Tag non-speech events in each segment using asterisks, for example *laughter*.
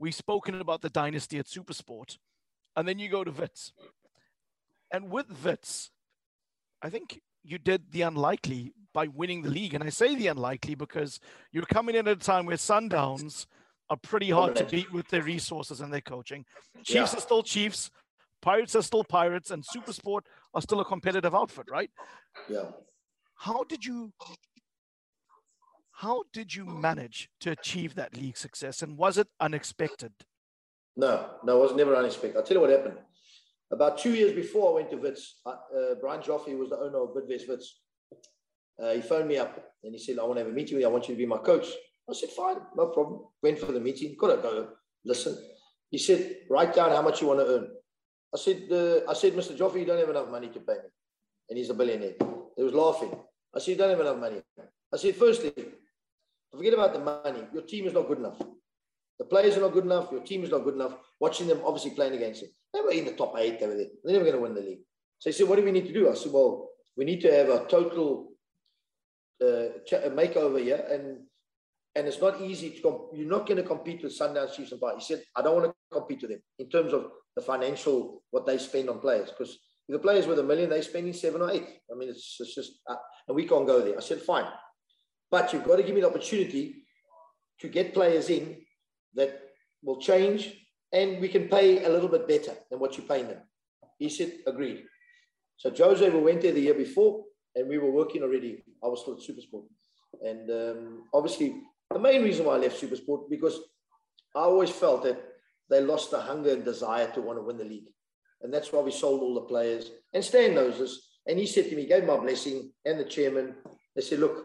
We've spoken about the dynasty at Supersport. And then you go to Wits. And with Wits, I think you did the unlikely by winning the league. And I say the unlikely because you're coming in at a time where Sundowns are pretty hard to beat with their resources and their coaching. Chiefs yeah. are still Chiefs, Pirates are still Pirates, and Supersport are still a competitive outfit, right? Yeah. How did you how did you manage to achieve that league success and was it unexpected? No, no, it was never unexpected. I'll tell you what happened. About two years before I went to Wits, uh, Brian Joffe was the owner of Bidvest Wits. Uh, he phoned me up and he said, I want to have a meeting with you. I want you to be my coach. I said, fine, no problem. Went for the meeting. Got to go listen. He said, write down how much you want to earn. I said, uh, I said, Mr. Joffe, you don't have enough money to pay me. And he's a billionaire. He was laughing. I said, you don't have enough money. I said, firstly, forget about the money. Your team is not good enough. The players are not good enough. Your team is not good enough. Watching them obviously playing against them. They were in the top eight. They were there. They're never going to win the league. So he said, what do we need to do? I said, well, we need to have a total uh, makeover here. And and it's not easy to comp- you're not going to compete with Sundowns Chiefs and Pirates. He said, I don't want to compete with them in terms of the financial what they spend on players because if the players with a million they're spending seven or eight. I mean, it's, it's just uh, and we can't go there. I said, fine, but you've got to give me the opportunity to get players in that will change and we can pay a little bit better than what you're paying them. He said, agreed. So Jose, we went there the year before and we were working already. I was still at Supersport. And um, obviously, the main reason why I left Supersport because I always felt that they lost the hunger and desire to want to win the league. And that's why we sold all the players. And Stan knows this. And he said to me, gave my blessing and the chairman. They said, look,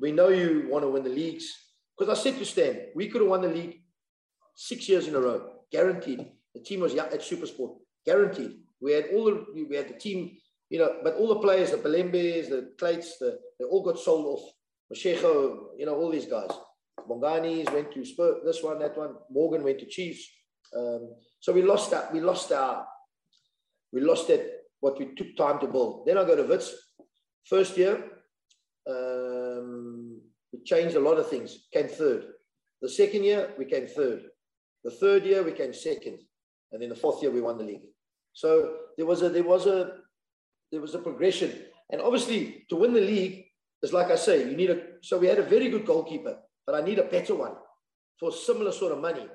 we know you want to win the leagues. Because I said to Stan, we could have won the league six years in a row, guaranteed. The team was at Supersport, guaranteed. We had all the we had the team, you know, but all the players, the Pelembes, the Klates, the, they all got sold off. Mashego, you know, all these guys. Bongani's went to Spur, this one, that one. Morgan went to Chiefs. Um, so we lost that. We lost our, we lost that, what we took time to build. Then I go to Wits. First year, um, we changed a lot of things, came third. The second year, we came third. The third year, we came second. And then the fourth year, we won the league. So there was a, there was a, there was a progression. And obviously, to win the league, it's like I say, you need a. So we had a very good goalkeeper, but I need a better one for similar sort of money.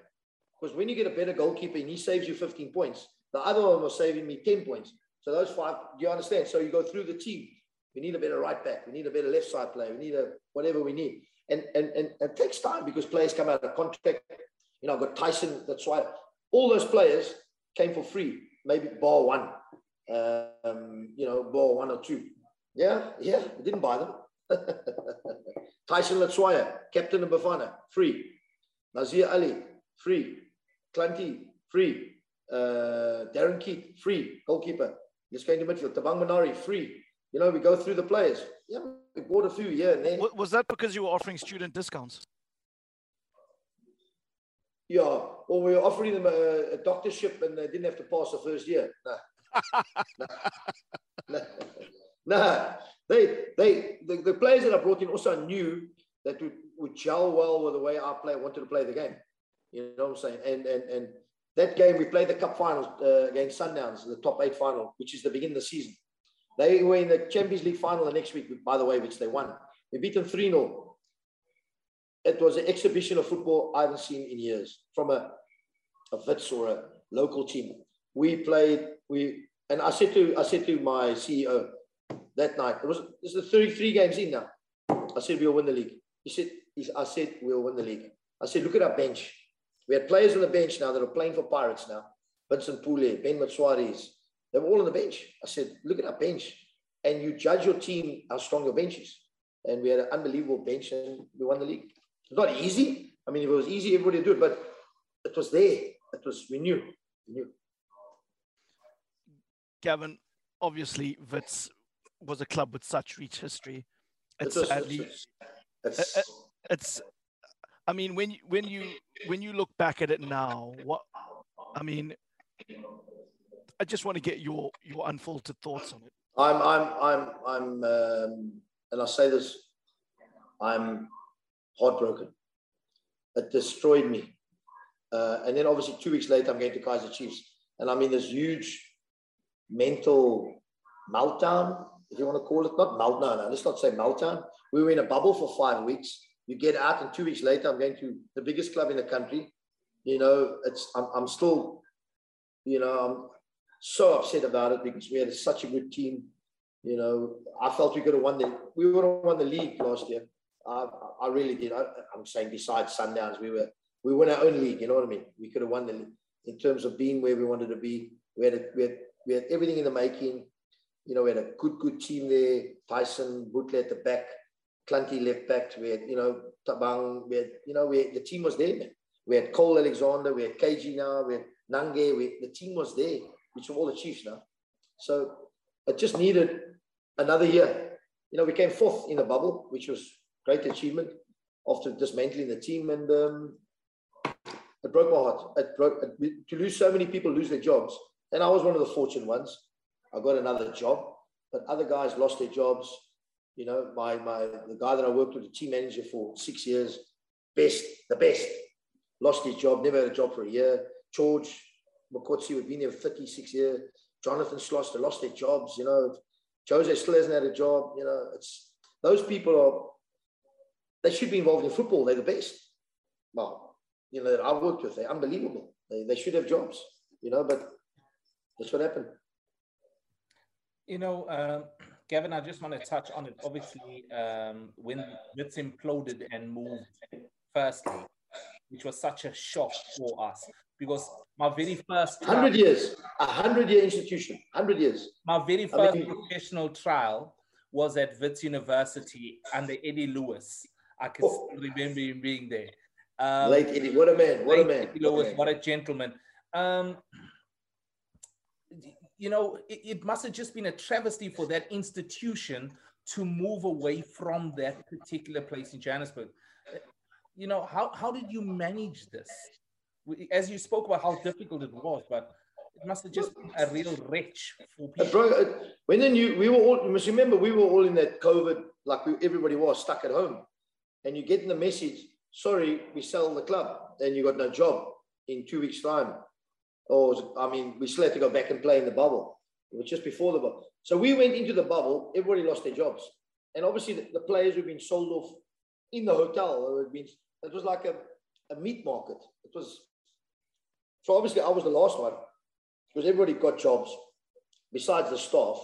Because when you get a better goalkeeper and he saves you 15 points, the other one was saving me 10 points. So those five, do you understand? So you go through the team. We need a better right back. We need a better left side player. We need a whatever we need. And and and it takes time because players come out of contract. You know, I've got Tyson. That's why all those players came for free. Maybe bar one. Um, you know, bar one or two. Yeah, yeah. We didn't buy them. *laughs* Tyson Hlatshwayo, captain of Bafana, free. Nazeer Allie, free. Hlanti, free. Uh, Darren Keet, free. Goalkeeper. He's going to midfield. Thabang Monare, free. You know, we go through the players. Yeah, we bought a few here and then. Was that because you were offering student discounts? Yeah, or we were offering them a, a doctorship and they didn't have to pass the first year. No. no. no. They, they, the, the players that I brought in also knew that would, would gel well with the way our player wanted to play the game. You know what I'm saying? And and and that game we played the cup finals uh, against Sundowns, the top eight final, which is the beginning of the season. They were in the Champions League final the next week, by the way, which they won. We beat them 3 0. It was an exhibition of football I haven't seen in years from a, a Wits or a local team. We played, we and I said to I said to my CEO, that night. It was this is the 33 games in now. I said we'll win the league. He said, I said we'll win the league. I said, look at our bench. We had players on the bench now that are playing for Pirates now. Vincent Pule, Ben Matsuaris. They were all on the bench. I said, look at our bench. And you judge your team how strong your bench is. And we had an unbelievable bench and we won the league. It's not easy. I mean, if it was easy, everybody would do it, but it was there. It was, we knew. We knew. Gavin, obviously, Wits was a club with such rich history. It's, it's, sadly, it's, it's, I mean, when you, when you when you look back at it now, what I mean, I just want to get your your unfiltered thoughts on it. I'm I'm I'm I'm um, and I say this, I'm heartbroken. It destroyed me. Uh, and then obviously two weeks later, I'm going to Kaizer Chiefs. And I'm in this huge mental meltdown, if you want to call it. Not meltdown, no, let's not say meltdown. We were in a bubble for five weeks. You get out, and two weeks later, I'm going to the biggest club in the country. You know, it's I'm, I'm still, you know, so upset about it because we had such a good team. You know, I felt we could have won the we would have won the league last year. I, I really did. I, am saying besides Sundowns, we were we won our own league. You know what I mean? We could have won the in terms of being where we wanted to be. We had a, we had we had everything in the making. You know, we had a good good team there. Tyson Butler at the back, Hlanti left back. We had you know Thabang. We had you know we had, the team was there. Man. We had Cole Alexander. We had KG now. We had Nange. We, the team was there, which are all the Chiefs now. So it just needed another year. You know, we came fourth in the bubble, which was great achievement after dismantling the team. And um, it broke my heart. It broke it, to lose so many people lose their jobs. And I was one of the fortunate ones. I got another job, but other guys lost their jobs. You know, my my the guy that I worked with, the team manager for six years, best, the best, lost his job, never had a job for a year. George Makotsi, who've been there for 36 years. Jonathan Sloster lost their jobs. You know, Jose still hasn't had a job. You know, it's those people are they should be involved in football. They're the best. Well, you know, that I've worked with, they're unbelievable. They, they should have jobs, you know, but that's what happened. You know, um, Gavin, I just want to touch on it. Obviously, um, when Wits imploded and moved, firstly, which was such a shock for us because my very first trial, 100 years, a 100 year institution, 100 years. My very first I mean, professional trial was at Wits University under Eddie Lewis. I can oh. remember him being there. Um, late Eddie, what a man! What a man! Eddie Lewis, what a gentleman. Um, you know, it, it must have just been a travesty for that institution to move away from that particular place in Johannesburg. You know, how, how did you manage this? As you spoke about how difficult it was, but it must have just been a real wrench for uh, people. Bro, when then you, we were all, you must remember, we were all in that COVID, like we, everybody was stuck at home and you're getting the message, sorry, we sell the club and you got no job in two weeks' time. Or, I mean, we still had to go back and play in the bubble. It was just before the bubble. So we went into the bubble, everybody lost their jobs. And obviously, the, the players who've been sold off in the hotel, it, been, it was like a, a meat market. It was, so obviously, I was the last one because everybody got jobs besides the staff.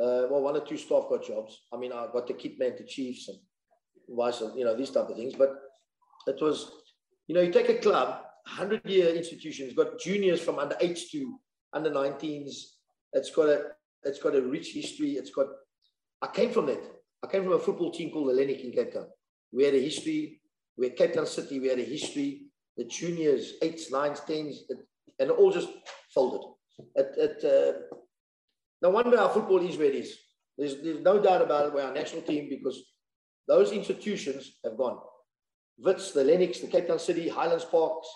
Uh, well, one or two staff got jobs. I mean, I got the kit man to Chiefs and vice, you know, these type of things. But it was, you know, you take a club, 100 year institution, it's got juniors from under eights to under 19s. It's got a, it's got a rich history. It's got, I came from that. I came from a football team called the Hellenic in Cape Town. We had a history. We had Cape Town City. We had a history. The juniors, eights, nines, tens, and all just folded. It, uh, no wonder our football is where it is. There's, there's no doubt about it. We're our national team because those institutions have gone. Wits, the Lennox, the Cape Town City, Highlands Parks.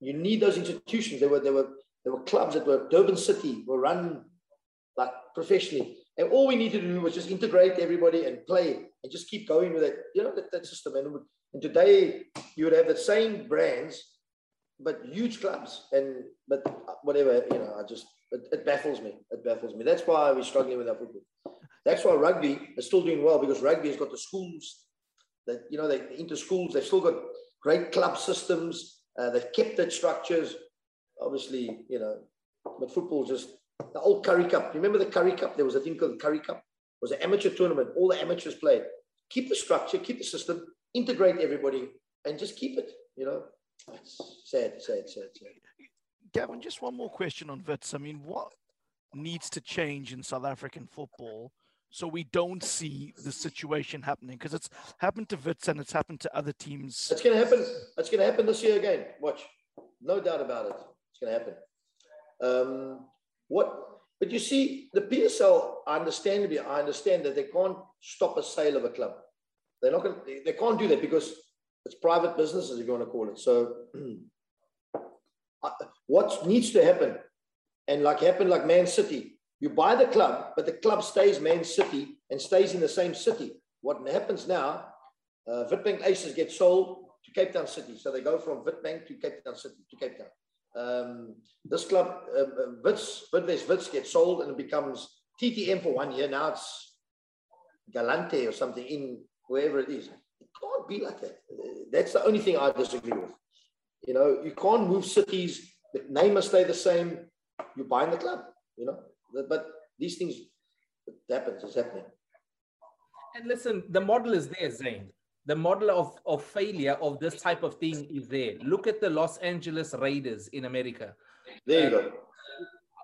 You need those institutions. There were there were there were clubs that were Durban City were run like professionally. And all we needed to do was just integrate everybody and play and just keep going with it. You know, that, that system. And, and today you would have the same brands, but huge clubs. And but whatever, you know, I just it, it baffles me. It baffles me. That's why we're struggling with our football. That's why rugby is still doing well because rugby has got the schools that, you know, they into schools, they've still got great club systems, uh, they've kept their structures. Obviously, you know, but football just the old Currie Cup. Remember the Currie Cup? There was a thing called the Currie Cup. Was an amateur tournament. All the amateurs played. Keep the structure, keep the system, integrate everybody, and just keep it. You know, it's sad, sad, sad, sad. Gavin, just one more question on Wits. I mean, what needs to change in South African football so we don't see the situation happening because it's happened to Wits and it's happened to other teams. It's going to happen. It's going to happen this year again. Watch, no doubt about it. It's going to happen. Um, what? But you see, the PSL, I understand. I understand that they can't stop a sale of a club. They're not going. To, they can't do that because it's private business, as you want to call it. So, *clears throat* what needs to happen, and like happened like Man City, you buy the club, but the club stays Man City and stays in the same city. What happens now, uh, Witbank Aces get sold, to Cape Town City. So they go from Witbank to Cape Town City to Cape Town. Um, this club, uh, uh Wits, Wits gets sold and it becomes TTM for one year. Now it's Galante or something in wherever it is. It can't be like that. That's the only thing I disagree with. You know, you can't move cities. The name must stay the same. You're buying the club, you know. But these things, it happens. It's happening. And listen, the model is there, Zane. The model of, of failure of this type of thing is there. Look at the Los Angeles Raiders in America. There you uh, go.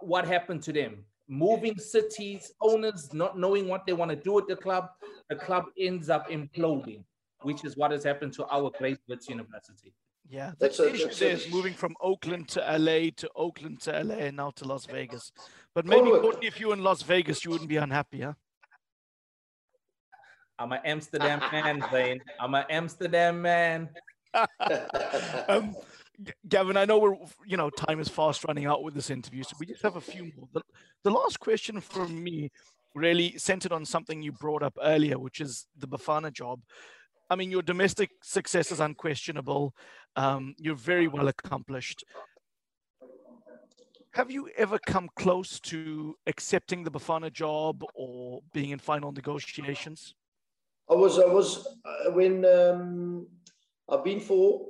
What happened to them? Moving cities, owners not knowing what they want to do at the club. The club ends up imploding, which is what has happened to our great Wits University. Yeah, the that's issue is moving from Oakland to LA to Oakland to LA and now to Las Vegas. But maybe, oh, Courtney, if you were in Las Vegas, you wouldn't be unhappy, huh? I'm an Amsterdam *laughs* man, Zane. I'm an Amsterdam man. *laughs* um, Gavin, I know we're you know time is fast running out with this interview, so we just have a few more. The, the last question from me really centered on something you brought up earlier, which is the Bafana job. I mean, your domestic success is unquestionable. Um, you're very well accomplished. Have you ever come close to accepting the Bafana job or being in final negotiations? I was, I was, uh, when um, I've been for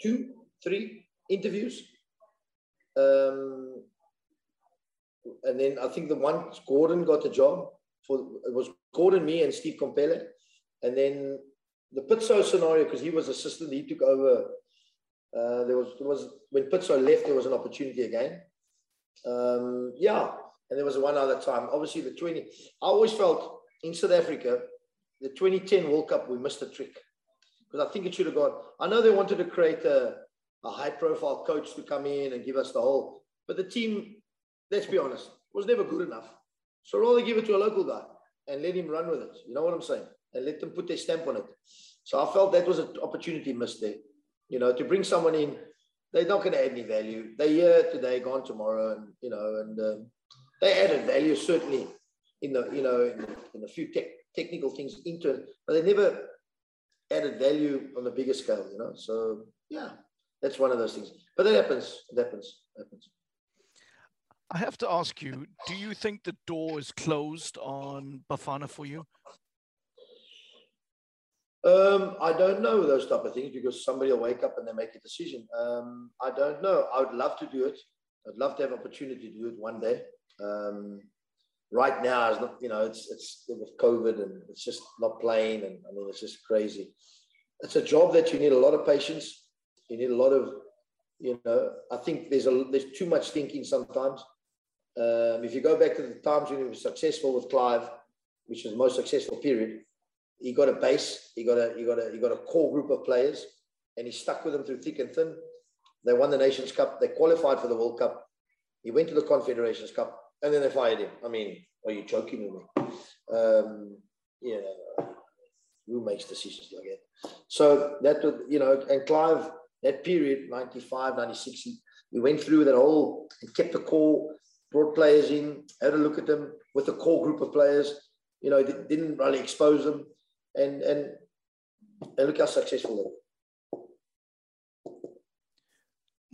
two, three interviews. Um, and then I think the one, Gordon got the job for, it was Gordon, me, and Steve Komphela. And then the Pitso scenario, because he was assistant, he took over. Uh, there was, there was when Pitso left, there was an opportunity again. Um, yeah, and there was one other time. Obviously, the 20. I always felt in South Africa, the 2010 World Cup, we missed a trick because I think it should have gone. I know they wanted to create a, a high profile coach to come in and give us the whole, but the team, let's be honest, was never good enough. So rather give it to a local guy and let him run with it. You know what I'm saying? And let them put their stamp on it. So I felt that was an opportunity missed there. You know, to bring someone in, they're not going to add any value. They're here today, gone tomorrow, and you know, and um, they added value certainly in the you know in, in a few tech, technical things into it, but they never added value on a bigger scale. You know, so yeah, that's one of those things. But that happens. It happens. It happens. I have to ask you: Do you think the door is closed on Bafana for you? Um, I don't know those type of things because somebody will wake up and they make a decision. Um, I don't know. I would love to do it. I'd love to have opportunity to do it one day. Um, right now is not, you know, it's it's with COVID and it's just not playing, and I mean, it's just crazy. It's a job that you need a lot of patience. You need a lot of, you know, I think there's a there's too much thinking sometimes. Um, if you go back to the times when he was successful with Clive, which was the most successful period, he got a base, he got a he got a he got a core group of players, and he stuck with them through thick and thin. They won the Nations Cup. They qualified for the World Cup. He went to the Confederations Cup and then they fired him. I mean, are you joking with me? Um, yeah, who makes decisions like that? So that was, you know, and Clive, that period, 95, 96, he, he went through that whole and kept the core, brought players in, had a look at them with a core group of players, you know, didn't really expose them. And, and, and look how successful they were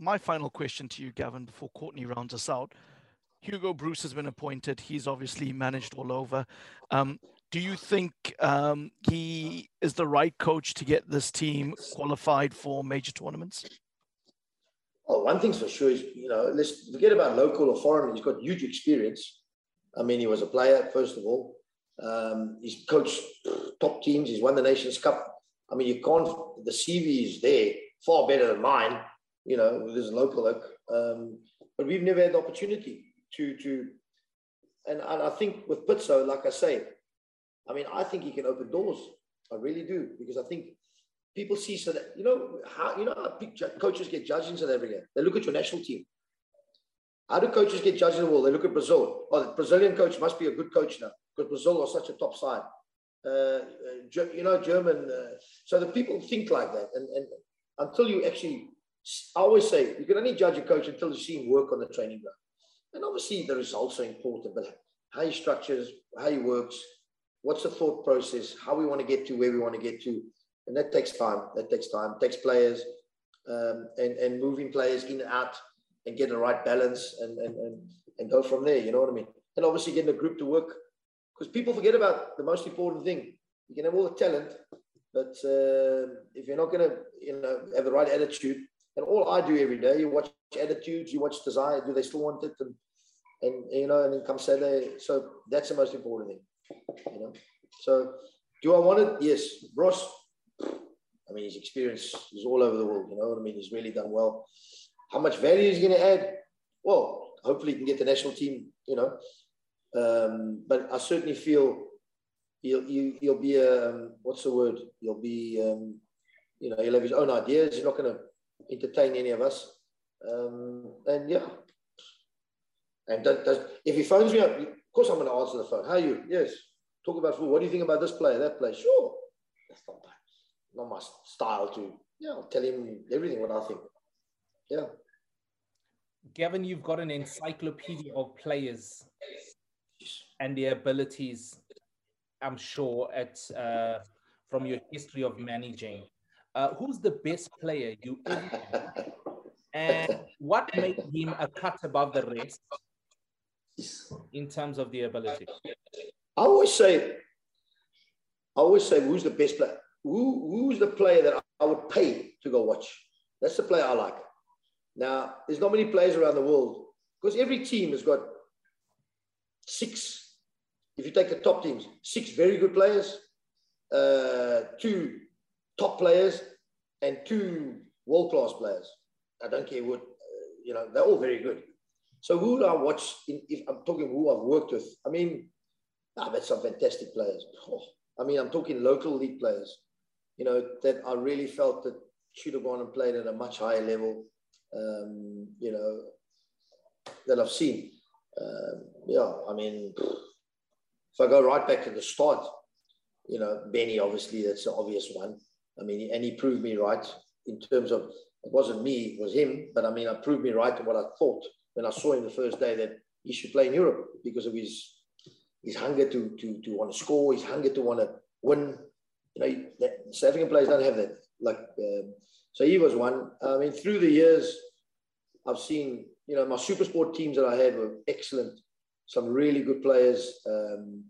my final question to you, Gavin, before Courtney rounds us out. Hugo Broos has been appointed. He's obviously managed all over. Um, do you think um, he is the right coach to get this team qualified for major tournaments? Well, one thing's for sure is, you know, let's forget about local or foreign. He's got huge experience. I mean, he was a player, first of all. Um, he's coached top teams. He's won the Nations Cup. I mean, you can't, the CV is there, far better than mine, you know, with his local. Look. Um, but we've never had the opportunity to to and, and I think with Pitso, like I say, I mean, I think he can open doors. I really do because I think people see so that you know how you know how coaches get judged in South Africa. They look at your national team. How do coaches get judged in the world? They look at Brazil. Oh, the Brazilian coach must be a good coach now because Brazil are such a top side. Uh, you know, German. Uh, so the people think like that, and, and until you actually, I always say you can only judge a coach until you see him work on the training ground. And obviously the results are important, but how he structures, how he works, what's the thought process, how we want to get to where we want to get to. and that takes time. That takes time. Takes players um, and and moving players in and out and get the right balance and and and, and go from there. You know what I mean? And obviously getting a group to work because people forget about the most important thing. You can have all the talent, but uh, if you're not going to, you know, have the right attitude, and all I do every day, you watch attitudes, you watch desire. Do they still want it? And and you know, and then come Saturday. So that's the most important thing. You know. So do I want it? Yes. Ross, I mean, his experience is all over the world. You know what I mean? He's really done well. How much value is he going to add? Well, hopefully he can get the national team. You know, um, but I certainly feel he'll, he'll be a um, what's the word? He'll be um, you know he'll have his own ideas. He's not going to entertain any of us. Um, and yeah, and does, does, if he phones me up, of course I'm going to answer the phone. How are you? Yes. Talk about football. What do you think about this player, that player? Sure. That's not my, not my style to, yeah, I'll tell him everything what I think. Yeah. Gavin, you've got an encyclopedia of players and their abilities, I'm sure, at uh, from your history of managing. Uh, who's the best player you *laughs* and what made him a cut above the rest in terms of the ability? I always say, I always say, who's the best player? Who, who's the player that I would pay to go watch? That's the player I like. Now, there's not many players around the world because every team has got six. If you take the top teams, six very good players, uh, two top players, and two world class players. I don't care what, uh, you know, they're all very good. So who I watch? In, if I'm talking who I've worked with, I mean, I've had some fantastic players. Oh, I mean, I'm talking local league players, you know, that I really felt that should have gone and played at a much higher level, um, you know, that I've seen. Um, yeah, I mean, if I go right back to the start, you know, Benny, obviously, that's the obvious one. I mean, and he proved me right in terms of it wasn't me, it was him. But I mean, I proved me right in what I thought when I saw him the first day that he should play in Europe because of his his hunger to to to want to score, his hunger to want to win. You know, that, South African players don't have that. Like, um, so he was one. I mean, through the years, I've seen you know my super sport teams that I had were excellent. Some really good players. Um,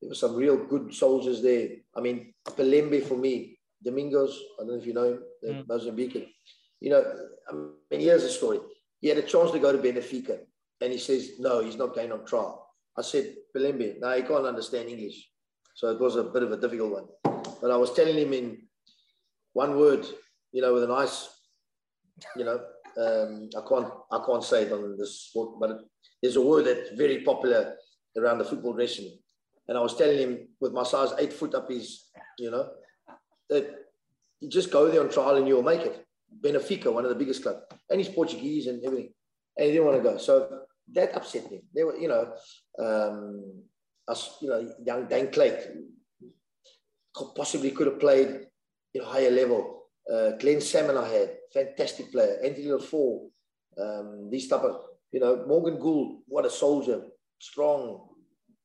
there were some real good soldiers there. I mean, Pelembe for me, Domingos. I don't know if you know him, the mm. Mozambican. You know, I mean, here's a story. He had a chance to go to Benfica, and he says, no, he's not going on trial. I said, Pelembe, no, he can't understand English. So it was a bit of a difficult one. But I was telling him in one word, you know, with a nice, you know, um, I can't I can't say it on this, but there's a word that's very popular around the football dressing. And I was telling him with my size eight foot up his, you know, that you just go there on trial and you'll make it. Benfica, one of the biggest clubs, and he's Portuguese and everything, and he didn't want to go. So that upset me. They were, you know, um, us, you know, young Daine Klate possibly could have played in a higher level. Uh, Glenn Salmon, I had fantastic player. Anthony Laffor, um, these type of, you know, Morgan Gould, what a soldier, strong,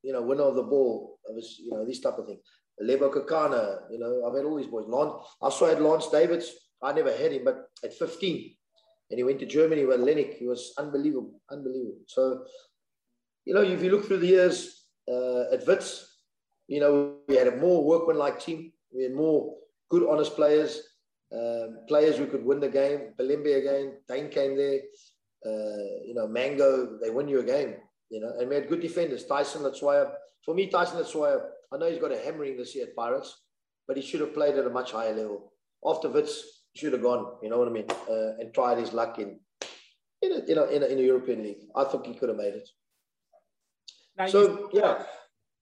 you know, winner of the ball. It was, you know, this type of thing. Lebo Kekana, you know, I've had all these boys. Lance, I also had Lance Davids. I never had him, but at 15, and he went to Germany with Hellenic. He was unbelievable, unbelievable. So, you know, if you look through the years uh, at Wits, you know, we had a more workmanlike team. We had more good, honest players, um, players who could win the game. Pelembe again, Dane came there. Uh, you know, Mhango, they win you a game. You know, and we had good defenders. Tyson Hlatshwayo. For me, Tyson Hlatshwayo, I know he's got a hammering this year at Pirates, but he should have played at a much higher level. After Wits, should have gone, you know what I mean, uh, and tried his luck in, in a, you know, in a, in a European league. I think he could have made it. Now so yeah,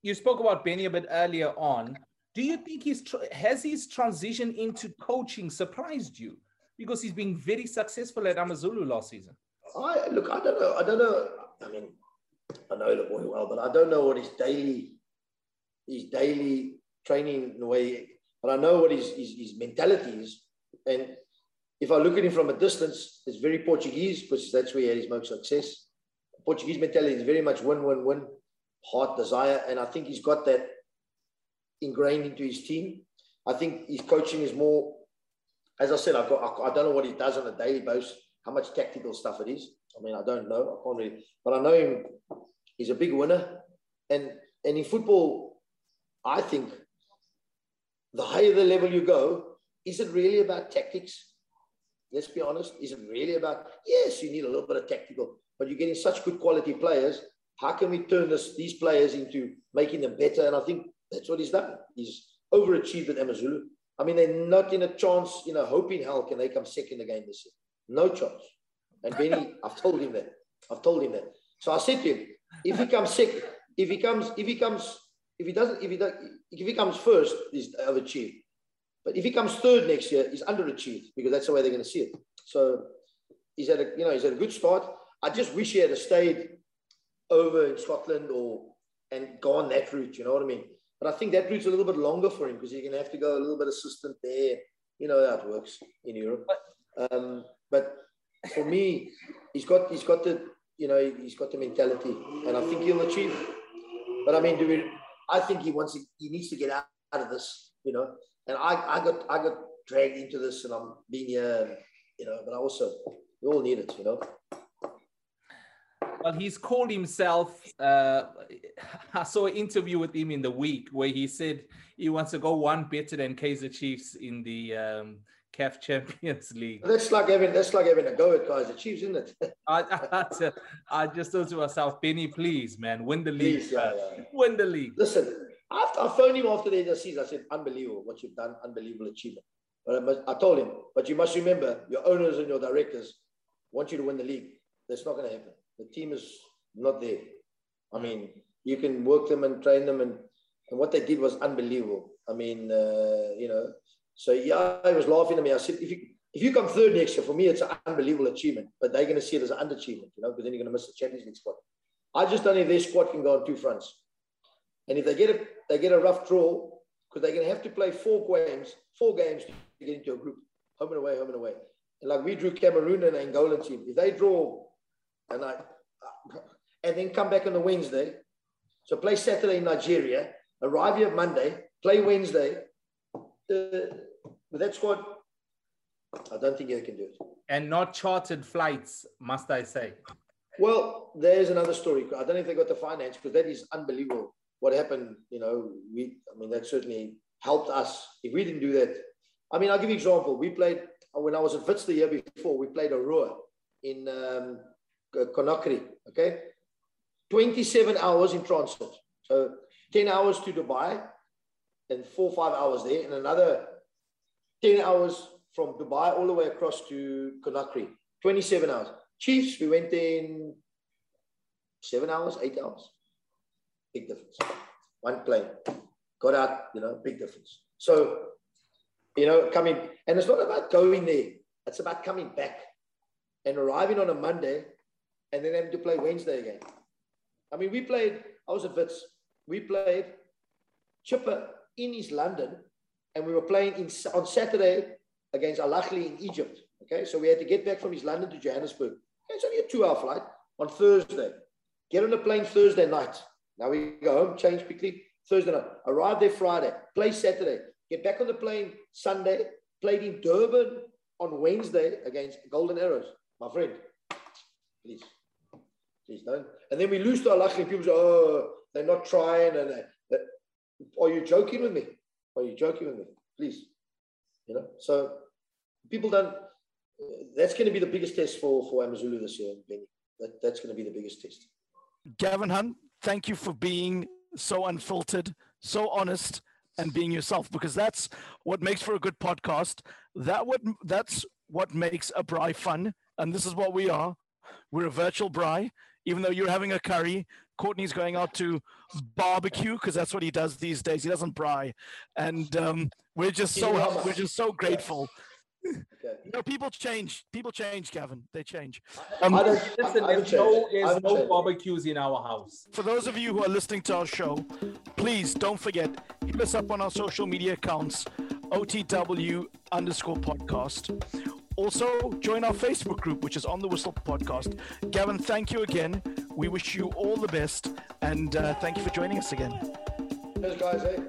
you spoke about Benny a bit earlier on. Do you think he's has his transition into coaching surprised you? Because he's been very successful at Amazulu last season. I look, I don't know, I don't know. I mean, I know the boy well, but I don't know what his daily, his daily training in the way. But I know what his, his, his mentality is and if I look at him from a distance, it's very Portuguese because that's where he had his most success. Portuguese mentality is very much win, win, win, heart, desire. And I think he's got that ingrained into his team. I think his coaching is more, as I said, I've got, I, I don't know what he does on a daily basis, how much tactical stuff it is. I mean, I don't know. I can't really, but I know him. He's a big winner, and and in football, I think the higher the level you go, is it really about tactics? Let's be honest. Is it really about? Yes, you need a little bit of tactical, but you're getting such good quality players. How can we turn this, these players into making them better? And I think that's what he's done. He's overachieved at Amazulu. I mean, they're not in a chance, you know, hope in hell, can they come second again this year? No chance. And Benny, *laughs* I've told him that. I've told him that. So I said to him, if he comes second, if he comes, if he comes, if he doesn't, if he does, if he comes first, he's overachieved. But if he comes third next year, he's underachieved because that's the way they're going to see it. So he's had a, you know, he's had a good start. I just wish he had stayed over in Scotland or and gone that route. You know what I mean? But I think that route's a little bit longer for him because you're going to have to go a little bit assistant there. You know how it works in Europe. Um, but for me, he's got he's got the you know he's got the mentality, and I think he'll achieve. But I mean, do we? I think he wants to, he needs to get out, out of this, you know. And I I got I got dragged into this, and I'm being here, you know. But I also we all need it, you know. Well, he's called himself. Uh, *laughs* I saw an interview with him in the week where he said he wants to go one better than Kaizer Chiefs in the um, CAF Champions *laughs* League. That's like having that's like having a go at Kaizer Chiefs, isn't it? *laughs* I, I, I, just thought to myself, Benny, please, man, win the league. Please, yeah, yeah. Win the league. Listen, after I phoned him after the end of the season, I said, unbelievable what you've done, unbelievable achievement. But I, I told him, but you must remember, your owners and your directors want you to win the league. That's not going to happen. The team is not there. I mean, you can work them and train them, and, and what they did was unbelievable. I mean, uh, you know, so yeah, I was laughing at me. I said, if you if you come third next year, for me, it's an unbelievable achievement. But they're going to see it as an underachievement, you know, because then you're going to miss the Champions League spot. I just don't know if their squad can go on two fronts. And if they get a they get a rough draw, because they're going to have to play four games, four games to get into a group, home and away, home and away. And like we drew Cameroon and Angolan team. If they draw, and I, and then come back on the Wednesday, so play Saturday in Nigeria, arrive here Monday, play Wednesday. Uh, with that squad, I don't think you can do it. And not chartered flights, must I say? Well, there's another story. I don't know if they got the finance because that is unbelievable. What happened, you know, we, I mean, that certainly helped us. If we didn't do that, I mean, I'll give you an example. We played, when I was at Wits the year before, we played Horoya in um, Conakry, okay? 27 hours in transit. So 10 hours to Dubai and four, five hours there, and another 10 hours from Dubai all the way across to Conakry, 27 hours. Chiefs, we went in seven hours, eight hours. Big difference. One plane. Got out, you know, big difference. So, you know, coming, and it's not about going there, it's about coming back and arriving on a Monday and then having to play Wednesday again. I mean, we played, I was at Wits, we played Chippa in East London and we were playing in, on Saturday against Al Ahly in Egypt. Okay, so we had to get back from East London to Johannesburg. It's only a two-hour flight on Thursday. Get on the plane Thursday night. Now we go home, change quickly. Thursday night, arrive there Friday, play Saturday, get back on the plane Sunday, played in Durban on Wednesday against Golden Arrows. My friend, please, please don't. And then we lose to Al Ahly. People say, oh, they're not trying. And they, are you joking with me? Are you joking with me? Please. You know, so people don't. That's going to be the biggest test for for Amazulu this year. That, that's going to be the biggest test. Gavin Hunt, thank you for being so unfiltered, so honest, and being yourself. Because that's what makes for a good podcast. That what that's what makes a braai fun, and this is what we are. We're a virtual braai. Even though you're having a curry, Courtney's going out to barbecue because that's what he does these days. He doesn't braai, and um, we're just so we're just so grateful. Okay. You know, people change. People change, Gavin. They change. Um, listen, there's no, there's no barbecues in our house. For those of you who are listening to our show, please don't forget, hit us up on our social media accounts, OTW underscore podcast. Also, join our Facebook group, which is On the Whistle Podcast. Gavin, thank you again. We wish you all the best, and uh, thank you for joining us again. Cheers, guys. Eh?